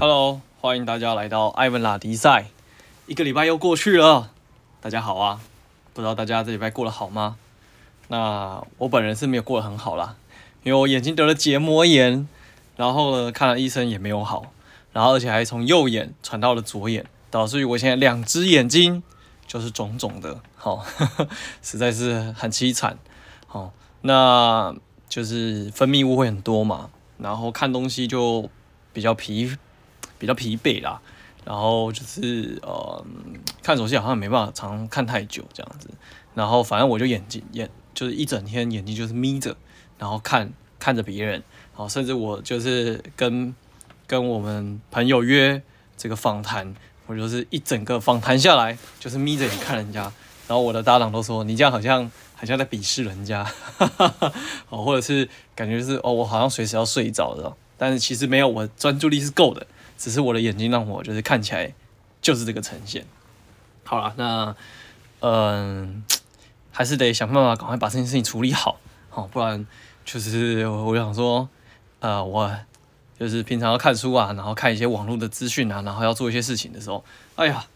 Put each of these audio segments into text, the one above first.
Hello，欢迎大家来到艾文拉迪赛。一个礼拜又过去了，大家好啊！不知道大家这礼拜过得好吗？那我本人是没有过得很好啦，因为我眼睛得了结膜炎，然后呢看了医生也没有好，然后而且还从右眼传到了左眼，导致于我现在两只眼睛就是肿肿的，好、哦，实在是很凄惨。好、哦，那就是分泌物会很多嘛，然后看东西就比较疲。比较疲惫啦，然后就是呃看手机好像没办法常看太久这样子，然后反正我就眼睛眼就是一整天眼睛就是眯着，然后看看着别人，然后甚至我就是跟跟我们朋友约这个访谈，我就是一整个访谈下来就是眯着眼看人家，然后我的搭档都说你这样好像好像在鄙视人家，哈哈哈，哦或者是感觉是哦我好像随时要睡着的，但是其实没有，我专注力是够的。只是我的眼睛让我就是看起来就是这个呈现。好了，那嗯，还是得想办法赶快把这件事情处理好，好，不然就是我想说，呃，我就是平常要看书啊，然后看一些网络的资讯啊，然后要做一些事情的时候，哎呀，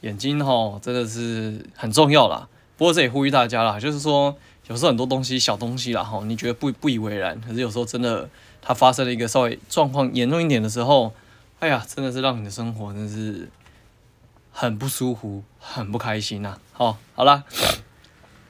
眼睛吼真的是很重要啦。不过这也呼吁大家啦，就是说有时候很多东西小东西啦，哈，你觉得不不以为然，可是有时候真的。它发生了一个稍微状况严重一点的时候，哎呀，真的是让你的生活真是很不舒服，很不开心呐、啊。好，好啦，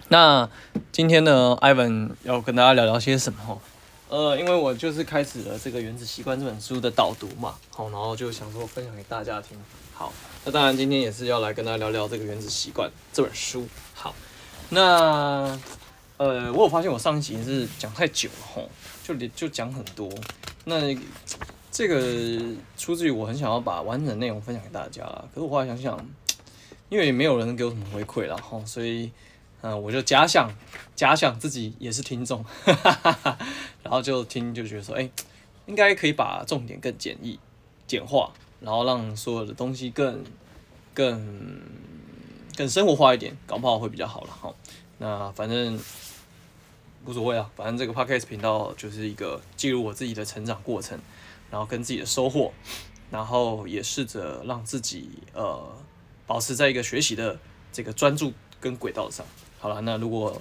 那今天呢，Ivan 要跟大家聊聊些什么？呃，因为我就是开始了这个《原子习惯》这本书的导读嘛，好，然后就想说分享给大家听。好，那当然今天也是要来跟大家聊聊这个《原子习惯》这本书。好，那呃，我有发现我上一集是讲太久了，吼。就就讲很多，那这个出自于我很想要把完整内容分享给大家啦。可是我后来想想，因为也没有人给我什么回馈了哈，所以嗯，我就假想假想自己也是听众，然后就听就觉得说，哎，应该可以把重点更简易简化，然后让所有的东西更更更生活化一点，搞不好会比较好了哈。那反正。无所谓啊，反正这个 podcast 频道就是一个记录我自己的成长过程，然后跟自己的收获，然后也试着让自己呃保持在一个学习的这个专注跟轨道上。好了，那如果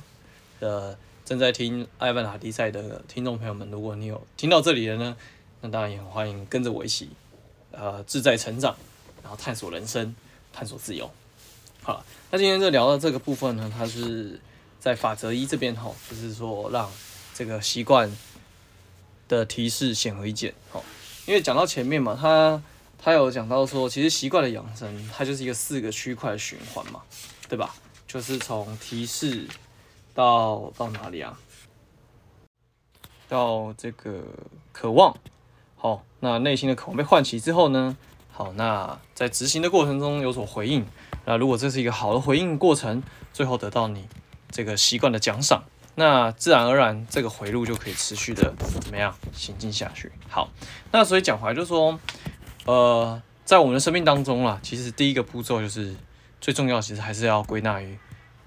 呃正在听艾文哈迪赛的听众朋友们，如果你有听到这里的呢，那当然也很欢迎跟着我一起呃自在成长，然后探索人生，探索自由。好了，那今天就聊到这个部分呢，它是。在法则一这边哈，就是说让这个习惯的提示显而易见哈，因为讲到前面嘛，他他有讲到说，其实习惯的养成它就是一个四个区块循环嘛，对吧？就是从提示到到哪里啊？到这个渴望，好，那内心的渴望被唤起之后呢，好，那在执行的过程中有所回应，那如果这是一个好的回应过程，最后得到你。这个习惯的奖赏，那自然而然这个回路就可以持续的怎么样行进下去。好，那所以讲回来就是说，呃，在我们的生命当中啦，其实第一个步骤就是最重要，其实还是要归纳于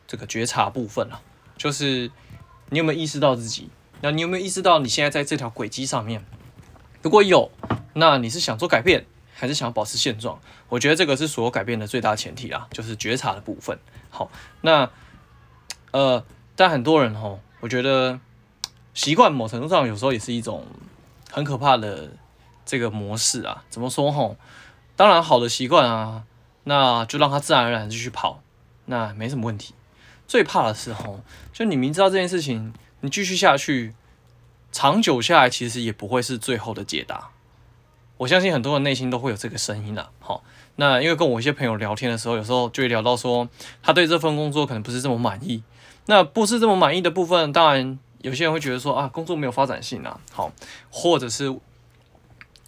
这个觉察部分啦，就是你有没有意识到自己？那你有没有意识到你现在在这条轨迹上面？如果有，那你是想做改变，还是想要保持现状？我觉得这个是所有改变的最大前提啦，就是觉察的部分。好，那。呃，但很多人吼，我觉得习惯某程度上有时候也是一种很可怕的这个模式啊。怎么说吼？当然好的习惯啊，那就让它自然而然继续跑，那没什么问题。最怕的是吼，就你明知道这件事情，你继续下去，长久下来其实也不会是最后的解答。我相信很多人内心都会有这个声音啊。好，那因为跟我一些朋友聊天的时候，有时候就会聊到说，他对这份工作可能不是这么满意。那不是这么满意的部分，当然有些人会觉得说啊，工作没有发展性啊，好，或者是，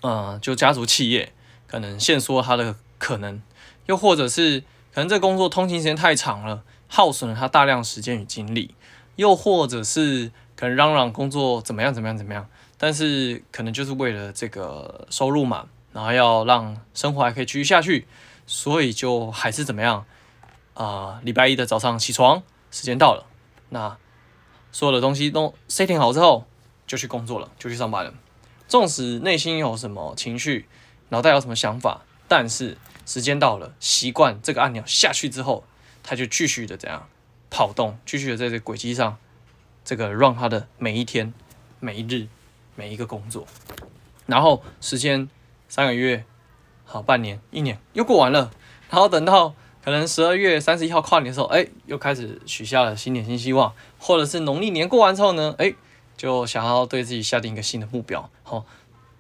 呃，就家族企业可能限缩他的可能，又或者是可能这工作通勤时间太长了，耗损了他大量时间与精力，又或者是可能嚷嚷工作怎么样怎么样怎么样，但是可能就是为了这个收入嘛，然后要让生活还可以继续下去，所以就还是怎么样啊，呃，礼拜一的早上起床。时间到了，那所有的东西都 setting 好之后，就去工作了，就去上班了。纵使内心有什么情绪，脑袋有什么想法，但是时间到了，习惯这个按钮下去之后，他就继续的怎样跑动，继续的在这轨迹上，这个让他的每一天、每一日、每一个工作，然后时间三个月，好，半年、一年又过完了，然后等到可能十二月三十一号跨年的时候，哎，又开始许下了新年新希望，或者是农历年过完之后呢，哎，就想要对自己下定一个新的目标，好，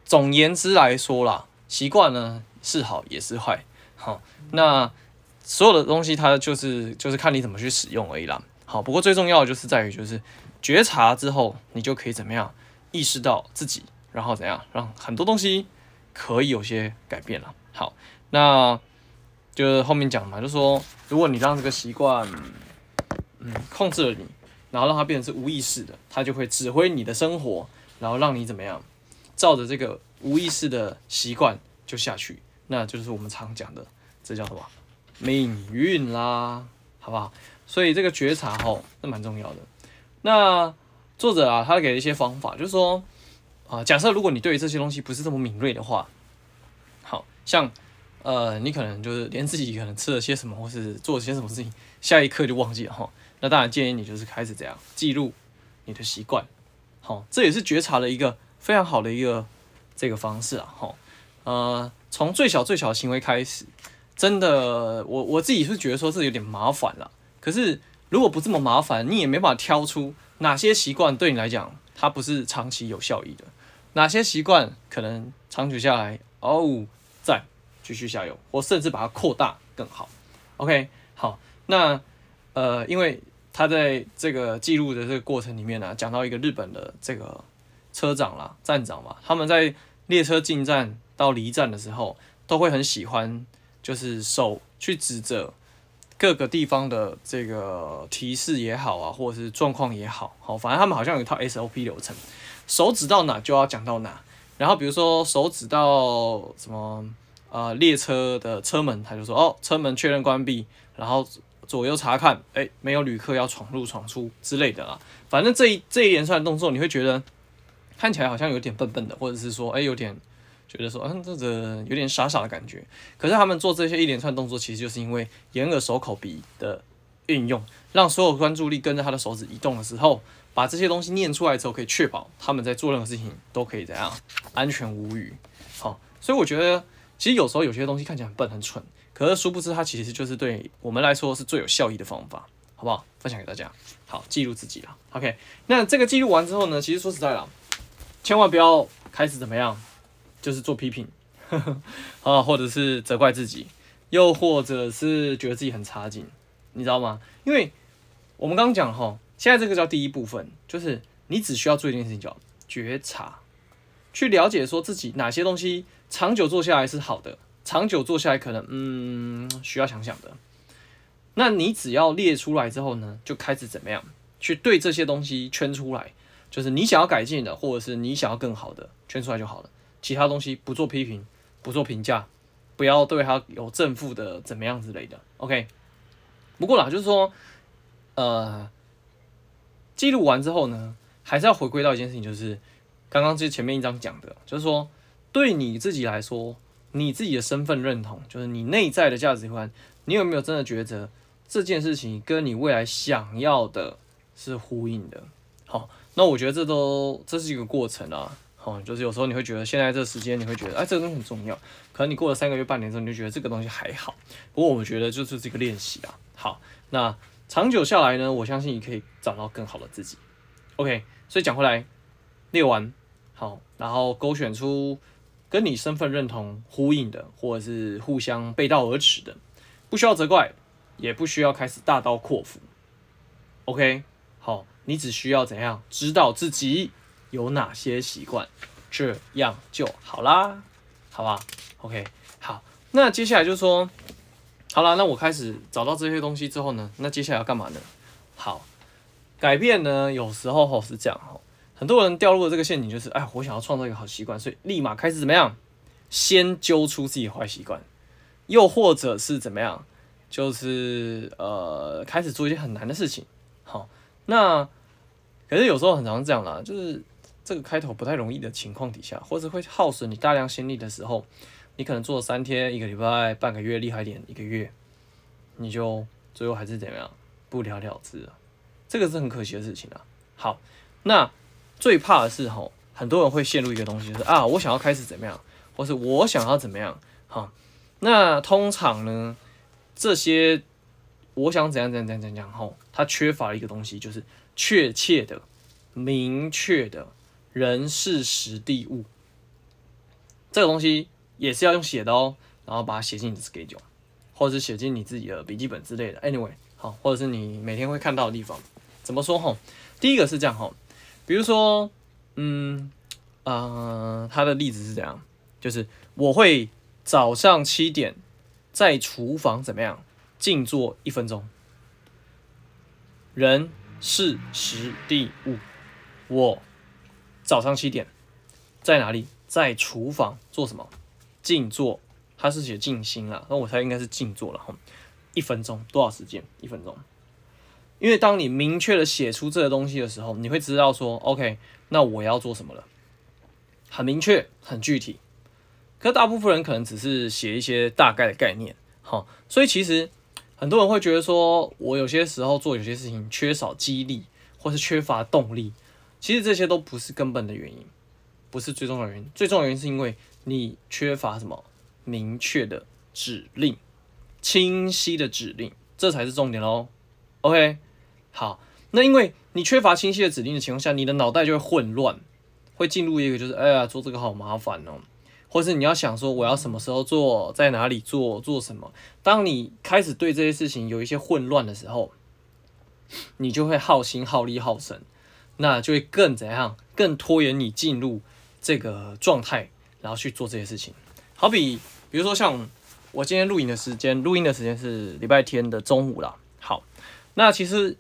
总言之来说啦。习惯呢是好也是坏，好，那所有的东西它就是就是看你怎么去使用而已啦。好，不过最重要的就是在于就是觉察之后，你就可以怎么样意识到自己，然后怎样让很多东西可以有些改变了。好，那就是后面讲嘛，就说如果你让这个习惯嗯控制了你，然后让它变成是无意识的，它就会指挥你的生活，然后让你怎么样照着这个。无意识的习惯就下去，那就是我们常讲的，这叫什么命运啦，好不好？所以这个觉察吼，是蛮重要的。那作者啊，他给了一些方法，就是说啊，假设如果你对于这些东西不是这么敏锐的话，好像呃，你可能就是连自己可能吃了些什么，或是做了些什么事情，下一刻就忘记了哈。那当然建议你就是开始这样记录你的习惯，好，这也是觉察的一个非常好的一个。这个方式啊，哈，呃，从最小最小的行为开始，真的，我我自己是觉得说这有点麻烦了。可是如果不这么麻烦，你也没法挑出哪些习惯对你来讲它不是长期有效益的，哪些习惯可能长久下来哦，继续下油，或甚至把它扩大更好。OK，好，那呃，因为他在这个记录的这个过程里面呢、讲到一个日本的这个。车长啦，站长嘛，他们在列车进站到离站的时候，都会很喜欢，就是手去指着各个地方的这个提示也好啊，或者是状况也好，好，反正他们好像有一套 SOP 流程，手指到哪就要讲到哪。然后比如说手指到什么呃列车的车门，他就说哦，车门确认关闭，然后左右查看，哎，没有旅客要闯入闯出之类的啦。反正这一这一连串动作，你会觉得。看起来好像有点笨笨的，或者是说，哎，有点觉得说，嗯，这个有点傻傻的感觉。可是他们做这些一连串动作，其实就是因为眼耳手口鼻的运用，让所有关注力跟着他的手指移动的时候，把这些东西念出来之后，可以确保他们在做任何事情都可以怎样安全无虞。好，所以我觉得，其实有时候有些东西看起来很笨很蠢，可是殊不知它其实就是对我们来说是最有效益的方法，好不好？分享给大家。好，记录自己了。OK，那这个记录完之后呢，其实说实在的。千万不要开始怎么样，就是做批评，啊，或者是责怪自己，又或者是觉得自己很差劲，你知道吗？因为我们刚刚讲哈，现在这个叫第一部分，就是你只需要做一件事情，叫觉察，去了解说自己哪些东西长久做下来是好的，长久做下来可能嗯需要想想的。那你只要列出来之后呢，就开始怎么样去对这些东西圈出来。就是你想要改进的，或者是你想要更好的，圈出来就好了。其他东西不做批评，不做评价，不要对他有正负的怎么样之类的。OK。不过啦，就是说，呃，记录完之后呢，还是要回归到一件事情，就是刚刚这前面一章讲的，就是说，对你自己来说，你自己的身份认同，就是你内在的价值观，你有没有真的觉得这件事情跟你未来想要的是呼应的？好。那我觉得这都这是一个过程啊，好，就是有时候你会觉得现在这个时间你会觉得，哎，这个东西很重要，可能你过了三个月、半年之后，你就觉得这个东西还好。不过我觉得就是这个练习啊，好，那长久下来呢，我相信你可以找到更好的自己。OK，所以讲回来，列完好，然后勾选出跟你身份认同呼应的，或者是互相背道而驰的，不需要责怪，也不需要开始大刀阔斧。OK，好。你只需要怎样知道自己有哪些习惯，这样就好啦，好吧？OK，好，那接下来就是说，好啦，那我开始找到这些东西之后呢，那接下来要干嘛呢？好，改变呢，有时候吼是这样吼，很多人掉入了这个陷阱，就是哎，我想要创造一个好习惯，所以立马开始怎么样，先揪出自己坏习惯，又或者是怎么样，就是呃，开始做一些很难的事情，好，那。可是有时候很常这样啦，就是这个开头不太容易的情况底下，或者会耗损你大量心力的时候，你可能做了三天、一个礼拜、半个月，厉害点一个月，你就最后还是怎么样，不了了之了。这个是很可惜的事情啊。好，那最怕的是吼，很多人会陷入一个东西，就是啊，我想要开始怎么样，或是我想要怎么样。好，那通常呢，这些我想怎样怎样怎样怎样吼，它缺乏一个东西，就是确切的、明确的人事时地物。这个东西也是要用写的哦，然后把它写进你的 schedule，或者是写进你自己的笔记本之类的。Anyway，好，或者是你每天会看到的地方。怎么说吼？第一个是这样吼，比如说，嗯，呃，他的例子是这样，就是我会早上七点在厨房怎么样静坐一分钟。人事时地物，我早上七点在哪里？在厨房做什么？静坐。他是写静心啦，那我猜应该是静坐了哈。一分钟多少时间？一分钟。因为当你明确的写出这个东西的时候，你会知道说，OK，那我要做什么了，很明确、很具体。可大部分人可能只是写一些大概的概念，好，所以其实很多人会觉得说，我有些时候做有些事情缺少激励，或是缺乏动力。其实这些都不是根本的原因，不是最重要的原因。最重要的原因是因为你缺乏什么明确的指令、清晰的指令，这才是重点喽。OK。好，那因为你缺乏清晰的指令的情况下，你的脑袋就会混乱，会进入一个就是哎呀，做这个好麻烦哦，或是你要想说我要什么时候做，在哪里做，做什么。当你开始对这些事情有一些混乱的时候，你就会耗心耗力耗神，那就会更怎样，更拖延你进入这个状态，然后去做这些事情。好比比如说像我今天录影的时间，录音的时间是礼拜天的中午啦。好，那其实。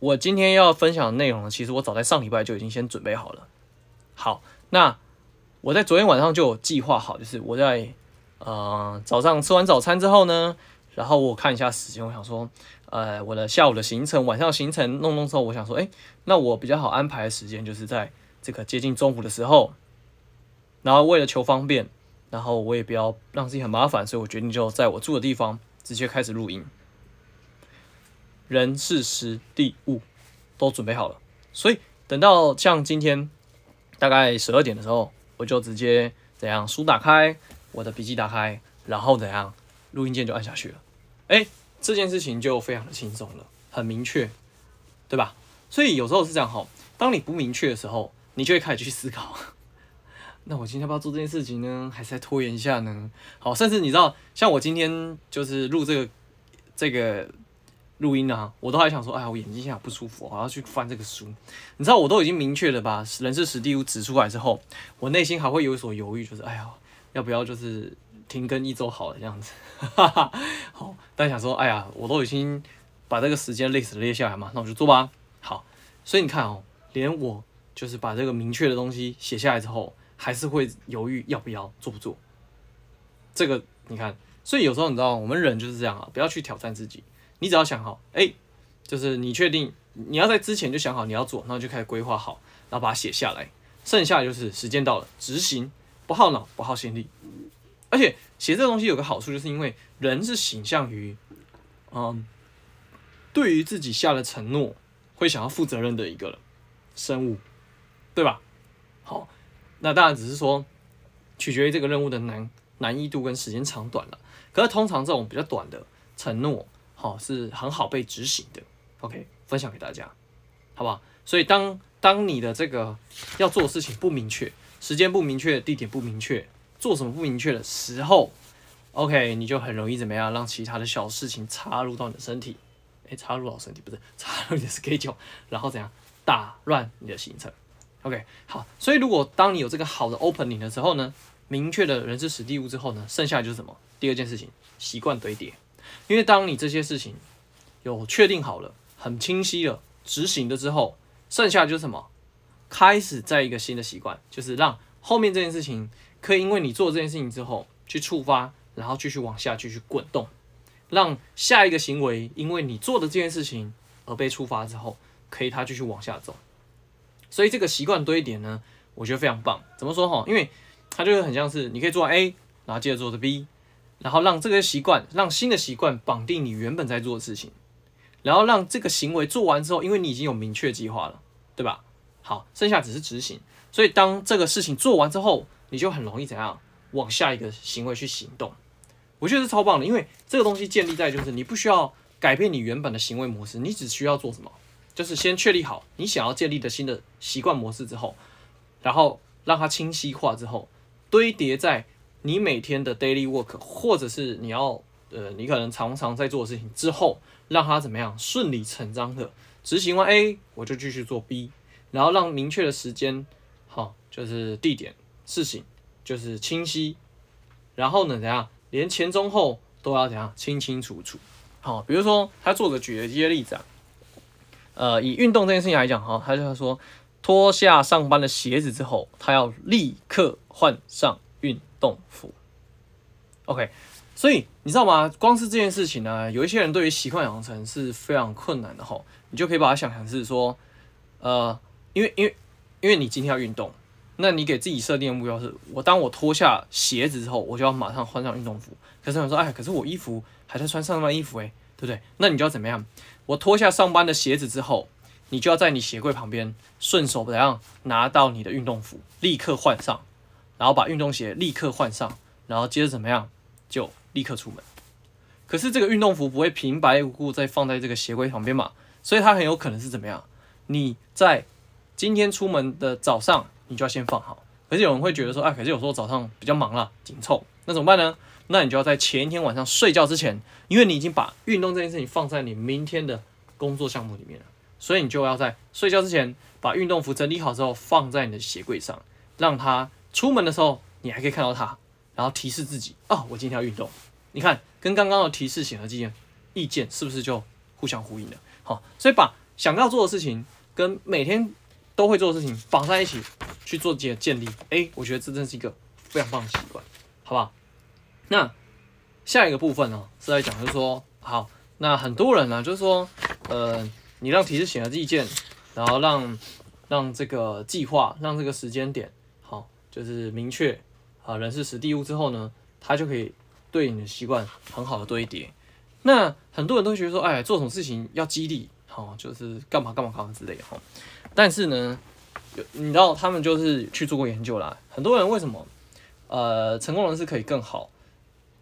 我今天要分享的内容呢，其实我早在上礼拜就已经先准备好了。好，那我在昨天晚上就有计划好，就是我在呃早上吃完早餐之后呢，然后我看一下时间，我想说，呃，我的下午的行程、晚上行程弄弄之后，我想说，哎，那我比较好安排的时间就是在这个接近中午的时候。然后为了求方便，然后我也不要让自己很麻烦，所以我决定就在我住的地方直接开始录音。人事时地物都准备好了，所以等到像今天大概十二点的时候，我就直接怎样书打开，我的笔记打开，然后怎样录音键就按下去了。哎，这件事情就非常的轻松了，很明确，对吧？所以有时候是这样哈，当你不明确的时候，你就会开始去思考，那我今天要不要做这件事情呢？还是再拖延一下呢？好，甚至你知道，像我今天就是录这个这个。录音啊，我都还想说，哎呀，我眼睛现在不舒服，我要去翻这个书。你知道，我都已经明确的把人事史地物指出来之后，我内心还会有所犹豫，就是，哎呀，要不要就是停更一周好了这样子？哈哈，好，但想说，哎呀，我都已经把这个时间 list 列下来嘛，那我就做吧。好，所以你看哦，连我就是把这个明确的东西写下来之后，还是会犹豫要不要做不做。这个你看，所以有时候你知道，我们人就是这样啊，不要去挑战自己。你只要想好，哎、就是你确定你要在之前就想好你要做，然后就开始规划好，然后把它写下来。剩下就是时间到了执行，不耗脑，不耗心力。而且写这个东西有个好处，就是因为人是倾向于，嗯，对于自己下的承诺会想要负责任的一个生物，对吧？好，那当然只是说取决于这个任务的难难易度跟时间长短了。可是通常这种比较短的承诺。好，是很好被执行的。OK，分享给大家，好不好？所以当当你的这个要做的事情不明确，时间不明确，地点不明确，做什么不明确的时候，OK，你就很容易怎么样，让其他的小事情插入到你的身体，诶，插入到身体不是 插入你的 schedule，然后怎样打乱你的行程？OK，好，所以如果当你有这个好的 opening 的时候呢，明确的人事史地物之后呢，剩下的就是什么？第二件事情，习惯堆叠。因为当你这些事情有确定好了，很清晰了，执行了之后，剩下就是什么？开始在一个新的习惯，就是让后面这件事情可以因为你做这件事情之后去触发，然后继续往下继续滚动，让下一个行为因为你做的这件事情而被触发之后，可以它继续往下走。所以这个习惯堆叠呢，我觉得非常棒。怎么说哈？因为它就会很像是你可以做 A。然后接着做的 B，然后让这个习惯，让新的习惯绑定你原本在做的事情，然后让这个行为做完之后，因为你已经有明确计划了，对吧？好，剩下只是执行。所以当这个事情做完之后，你就很容易怎样往下一个行为去行动。我觉得是超棒的，因为这个东西建立在就是你不需要改变你原本的行为模式，你只需要做什么，就是先确立好你想要建立的新的习惯模式之后，然后让它清晰化之后，堆叠在你每天的 daily work，或者是你要呃你可能常常在做的事情之后，让它怎么样顺理成章的执行完 A，我就继续做 B，然后让明确的时间，好，就是地点、事情就是清晰，然后呢怎样？连前中后都要怎样清清楚楚，好，比如说他作者举的一些例子啊，呃，以运动这件事情来讲哈，他就说脱下上班的鞋子之后，他要立刻换上运动服。OK，所以你知道吗？光是这件事情呢，有一些人对于习惯养成是非常困难的哈，你就可以把它想成是说，呃，因为因为因为你今天要运动。那你给自己设定的目标是，我当我脱下鞋子之后，我就要马上换上运动服。可是有人说，哎，可是我衣服还在穿上班衣服，诶，对不对？那你就要怎么样？我脱下上班的鞋子之后，你就要在你鞋柜旁边顺手怎样拿到你的运动服，立刻换上，然后把运动鞋立刻换上，然后接着怎么样，就立刻出门。可是这个运动服不会平白无故再放在这个鞋柜旁边嘛？所以它很有可能是怎么样？你在今天出门的早上。你就要先放好，可是有人会觉得说，哎，可是有时候早上比较忙啦，紧凑，那怎么办呢？那你就要在前一天晚上睡觉之前，因为你已经把运动这件事情放在你明天的工作项目里面了，所以你就要在睡觉之前把运动服整理好之后放在你的鞋柜上，让它出门的时候你还可以看到它，然后提示自己，哦，我今天要运动。你看，跟刚刚的提示显而易见，意见是不是就互相呼应了？好，所以把想要做的事情跟每天都会做的事情绑在一起。去做这些建立，哎，我觉得这真是一个非常棒的习惯，好不好？那下一个部分呢，是来讲，就是说，好，那很多人呢，就是说，呃，你让提示显而易见，然后让让这个计划，让这个时间点，就是明确，啊，人事时地物之后呢，他就可以对你的习惯很好的堆叠。那很多人都觉得说，哎，做什么事情要激励，好，就是干嘛干嘛干嘛之类的，哈。但是呢。有你知道他们就是去做过研究啦。很多人为什么呃成功人士可以更好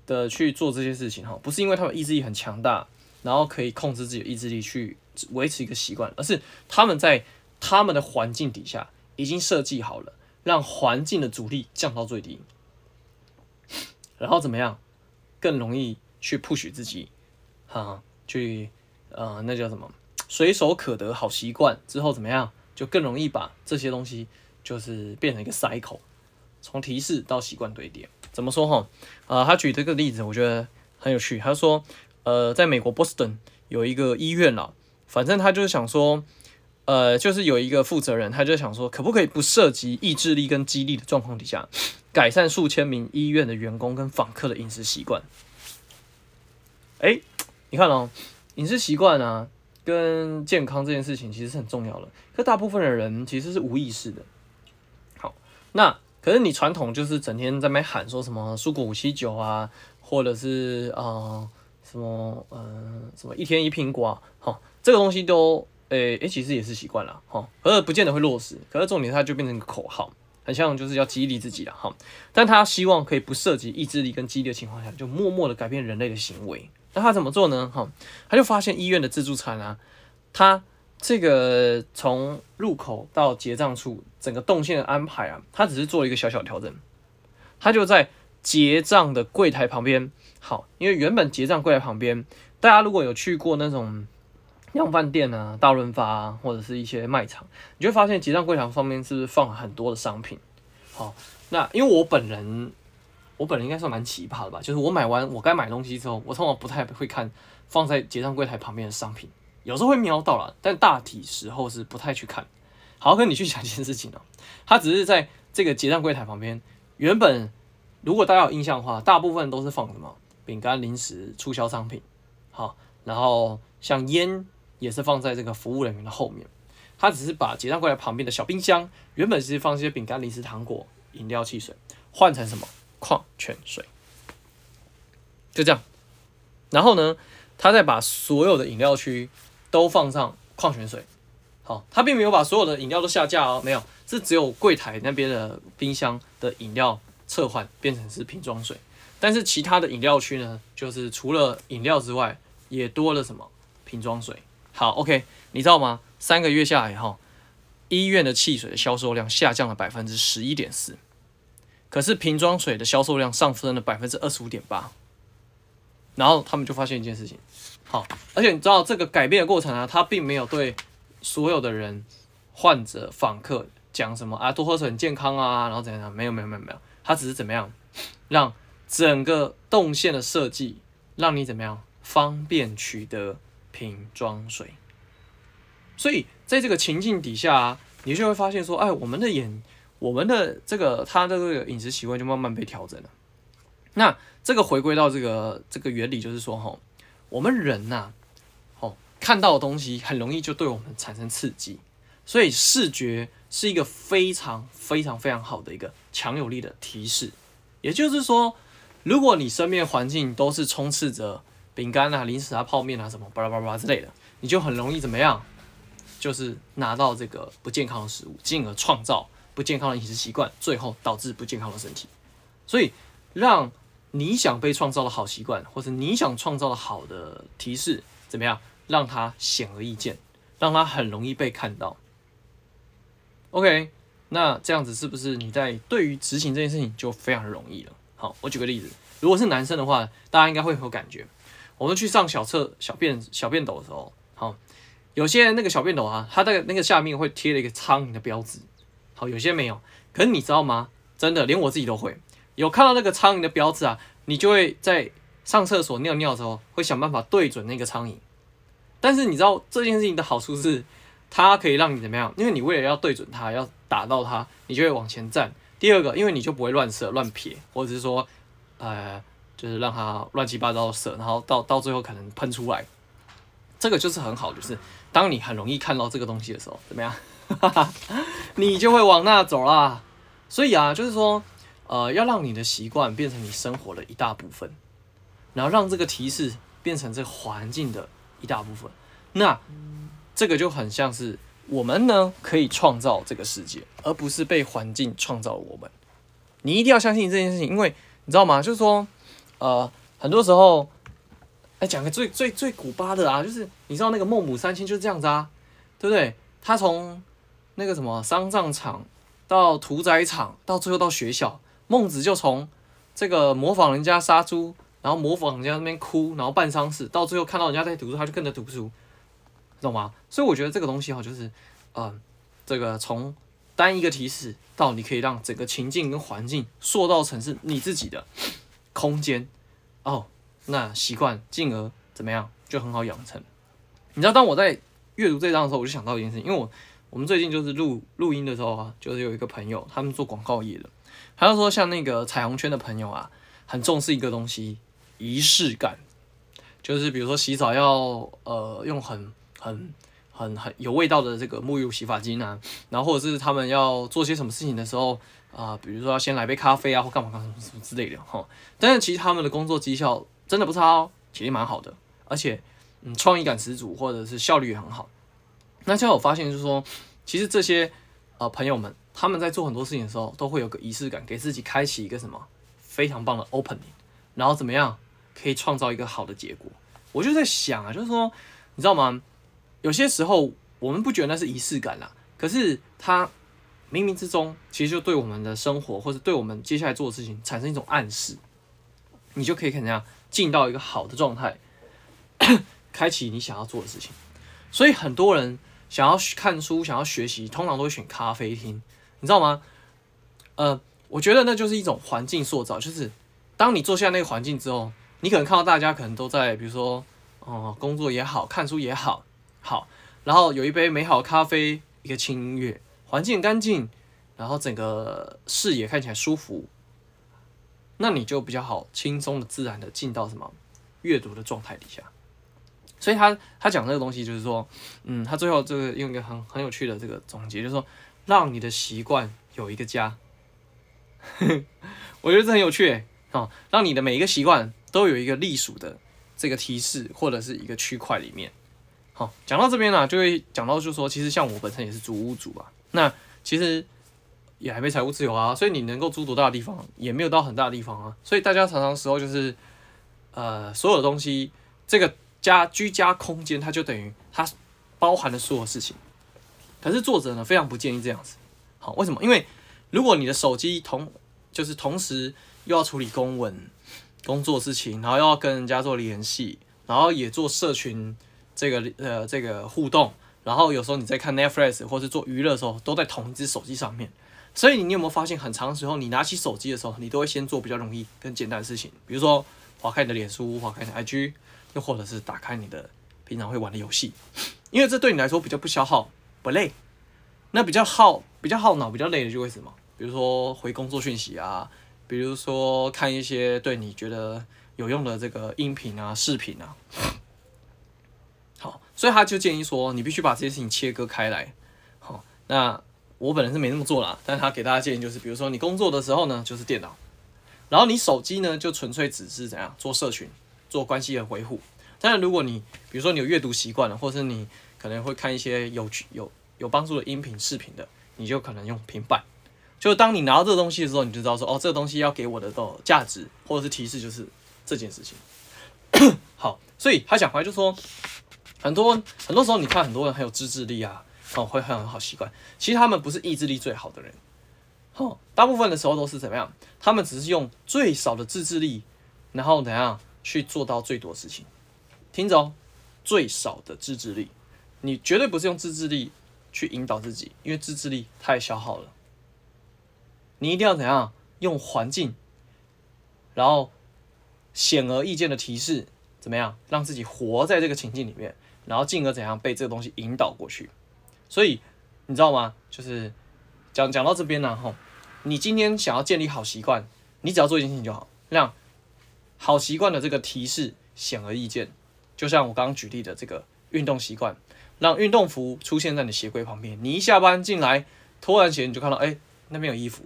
的去做这些事情哈？不是因为他们意志力很强大，然后可以控制自己的意志力去维持一个习惯，而是他们在他们的环境底下已经设计好了，让环境的阻力降到最低，然后怎么样更容易去 push 自己，哈，去呃那叫什么随手可得好习惯之后怎么样？就更容易把这些东西就是变成一个 cycle，从提示到习惯堆叠。怎么说哈？呃，他举这个例子，我觉得很有趣。他说，呃，在美国波士顿有一个医院啦，反正他就是想说，呃，就是有一个负责人，他就想说，可不可以不涉及意志力跟激励的状况底下，改善数千名医院的员工跟访客的饮食习惯？哎，你看哦，饮食习惯啊。跟健康这件事情其实是很重要的，可大部分的人其实是无意识的。好，那可是你传统就是整天在那喊说什么蔬果五七九啊，或者是啊、什么嗯、什么一天一苹果啊，好，这个东西都诶诶、其实也是习惯了，哈，可是不见得会落实。可是重点它就变成一个口号，很像就是要激励自己了，哈。但他希望可以不涉及意志力跟激励的情况下，就默默的改变人类的行为。那他怎么做呢？哈，他就发现医院的自助餐啊，他这个从入口到结账处整个动线的安排啊，他只是做了一个小小调整。他就在结账的柜台旁边，好，因为原本结账柜台旁边，大家如果有去过那种量贩店啊、大润发啊，或者是一些卖场，你就会发现结账柜台上面是不是放很多的商品？好，那因为我本人。我本人应该算蛮奇葩的吧，就是我买完我该买东西之后，我通常不太会看放在结账柜台旁边的商品，有时候会瞄到了，但大体时候是不太去看。好，跟你去讲一件事情哦，它只是在这个结账柜台旁边，原本如果大家有印象的话，大部分都是放什么饼干、零食、促销商品，好，然后像烟也是放在这个服务人员的后面，他只是把结账柜台旁边的小冰箱，原本是放一些饼干、零食、糖果、饮料、汽水，换成什么？矿泉水，就这样。然后呢，他再把所有的饮料区都放上矿泉水。好，他并没有把所有的饮料都下架哦，没有，是只有柜台那边的冰箱的饮料撤换变成是瓶装水。但是其他的饮料区呢，就是除了饮料之外，也多了什么瓶装水。好，OK，你知道吗？三个月下来以后，医院的汽水的销售量下降了百分之十一点四，可是瓶装水的销售量上升了百分之二十五点八。然后他们就发现一件事情，好，而且你知道这个改变的过程啊，他并没有对所有的人、患者、访客讲什么啊，多喝水很健康啊，然后怎样怎样，没有没有没有没有，他只是怎么样让整个动线的设计，让你怎么样方便取得瓶装水。所以在这个情境底下，你就会发现说，哎，我们的眼，我们的这个他的这个饮食习惯就慢慢被调整了。那这个回归到这个这个原理，就是说，吼，我们人呐，吼，看到的东西很容易就对我们产生刺激，所以视觉是一个非常非常非常好的一个强有力的提示。也就是说，如果你身边环境都是充斥着饼干啊、零食啊、泡面啊什么巴拉巴拉之类的，你就很容易怎么样？就是拿到这个不健康的食物，进而创造不健康的饮食习惯，最后导致不健康的身体。所以让。你想被创造的好习惯，或者你想创造的好的提示，怎么样让它显而易见，让它很容易被看到？OK，那这样子是不是你在对于执行这件事情就非常容易了？好，我举个例子，如果是男生的话，大家应该会有感觉。我们去上小厕小便小便斗的时候，好，有些那个小便斗啊，它的那个下面会贴了一个苍蝇的标志，好，有些没有。可是你知道吗？真的，连我自己都会。有看到那个苍蝇的标志啊，你就会在上厕所尿尿的时候，会想办法对准那个苍蝇。但是你知道这件事情的好处是，它可以让你怎么样？因为你为了要对准它，要打到它，你就会往前站。第二个，因为你就不会乱射、乱撇，或者是说，呃，就是让它乱七八糟射，然后到到最后可能喷出来。这个就是很好，就是当你很容易看到这个东西的时候，怎么样？你就会往那走啦。所以啊，就是说。呃，要让你的习惯变成你生活的一大部分，然后让这个提示变成这环境的一大部分，那这个就很像是我们呢可以创造这个世界，而不是被环境创造我们。你一定要相信这件事情，因为你知道吗？就是说，呃，很多时候，哎，讲个最最最古巴的啊，就是你知道那个孟母三迁就是这样子啊，对不对？他从那个什么丧葬场到屠宰场，到最后到学校。孟子就从这个模仿人家杀猪，然后模仿人家那边哭，然后办丧事，到最后看到人家在读书，他就跟着读书，懂吗？所以我觉得这个东西哈，就是，嗯、这个从单一个提示到你可以让整个情境跟环境塑造成是你自己的空间哦，那习惯进而怎么样就很好养成。你知道，当我在阅读这章的时候，我就想到一件事情，因为我我们最近就是录录音的时候啊，就是有一个朋友，他们做广告业的。他就说，像那个彩虹圈的朋友啊，很重视一个东西，仪式感，就是比如说洗澡要呃用很很很很有味道的这个沐浴洗发精啊，然后或者是他们要做些什么事情的时候啊、比如说要先来杯咖啡啊，或干嘛干嘛什么之类的哈。但是其实他们的工作绩效真的不差哦，其实蛮好的，而且嗯创意感十足，或者是效率也很好。那现在我发现就是说，其实这些呃朋友们。他们在做很多事情的时候，都会有个仪式感，给自己开启一个什么非常棒的 opening，然后怎么样可以创造一个好的结果。我就在想啊，就是说，你知道吗？有些时候我们不觉得那是仪式感啦，可是它冥冥之中其实就对我们的生活，或者对我们接下来做的事情产生一种暗示，你就可以怎样进到一个好的状态，开启你想要做的事情。所以很多人想要看书、想要学习，通常都会选咖啡厅。你知道吗？呃，我觉得那就是一种环境塑造，就是当你坐下那个环境之后，你可能看到大家可能都在，比如说，哦、工作也好，看书也好，好，然后有一杯美好咖啡，一个轻音乐，环境干净，然后整个视野看起来舒服，那你就比较好，轻松的、自然的进到什么阅读的状态底下。所以他他讲这个东西就是说，嗯，他最后这个用一个很很有趣的这个总结，就是说。让你的习惯有一个家，我觉得这很有趣，哦，让你的每一个习惯都有一个隶属的这个提示或者是一个区块里面。好，讲到这边呢、就会讲到就是说，其实像我本身也是租屋主吧，那其实也还没财务自由啊，所以你能够租多大的地方，也没有到很大的地方啊，所以大家常常时候就是，呃，所有的东西，这个家居家空间，它就等于它包含了所有事情。可是作者呢，非常不建议这样子。好，为什么？因为如果你的手机同就是同时又要处理公文、工作事情，然后又要跟人家做联系，然后也做社群。这个呃，这个互动，然后有时候你在看 Netflix 或是做娱乐的时候，都在同一只手机上面。所以你有没有发现，很长时候你拿起手机的时候，你都会先做比较容易、更简单的事情，比如说划开你的脸书、划开你的 IG，又或者是打开你的平常会玩的游戏，因为这对你来说比较不消耗、不累。那比较耗、比较耗脑、比较累的就会什么？比如说回工作讯息啊，比如说看一些对你觉得有用的这个音频啊、视频啊。好，所以他就建议说，你必须把这些事情切割开来。好，那我本人是没那么做啦，但是他给大家建议就是，比如说你工作的时候呢，就是电脑，然后你手机呢就纯粹只是怎样做社群、做关系的维护。但是如果你比如说你有阅读习惯了，或是你可能会看一些有趣、有有帮助的音频、视频的，你就可能用平板。就当你拿到这个东西的时候，你就知道说，哦，这个东西要给我的的价值或者是提示就是这件事情。好，所以他讲回来就说。很多很多时候，你看很多人很有自制力啊，哦，会很好习惯。其实他们不是意志力最好的人，哦，大部分的时候都是怎么样？他们只是用最少的自制力，然后怎样去做到最多事情。听着哦，最少的自制力，你绝对不是用自制力去引导自己，因为自制力太消耗了。你一定要怎样用环境，然后显而易见的提示，怎么样让自己活在这个情境里面。然后进而怎样被这个东西引导过去，所以你知道吗？就是讲讲到这边呢，吼，你今天想要建立好习惯，你只要做一件事情就好，让好习惯的这个提示显而易见。就像我刚刚举例的这个运动习惯，让运动服出现在你鞋柜旁边，你一下班进来脱完鞋你就看到，哎，那边有衣服。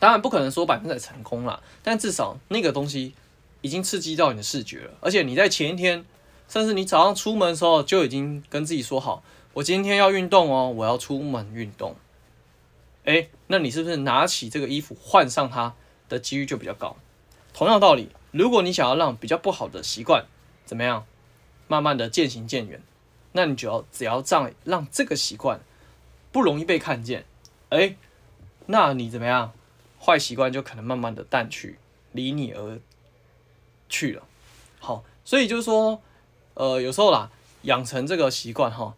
当然不可能说百分之百成功啦，但至少那个东西已经刺激到你的视觉了，而且你在前一天。甚至你早上出门的时候就已经跟自己说好，我今天要运动哦，我要出门运动。诶，那你是不是拿起这个衣服换上它的几率就比较高？同样道理，如果你想要让比较不好的习惯怎么样，慢慢的渐行渐远，那你就要只要这样让这个习惯不容易被看见，诶，那你怎么样，坏习惯就可能慢慢的淡去，离你而去了。好，所以就是说。呃，有时候啦，养成这个习惯哈，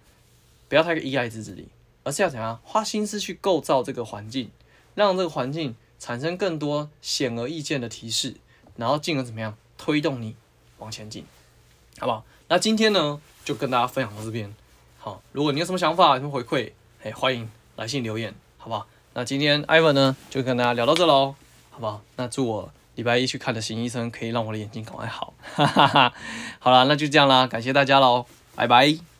不要太依赖自制力，而是要怎样花心思去构造这个环境，让这个环境产生更多显而易见的提示，然后进而怎么样推动你往前进，好不好？那今天呢，就跟大家分享到这边。好，如果你有什么想法、什么回馈，哎，欢迎来信留言，好不好？那今天 Ivan 呢，就跟大家聊到这喽，好不好？那祝我。礼拜一去看的邢医生，可以让我的眼睛赶快好，哈哈哈。好了，那就这样啦，感谢大家喽，拜拜。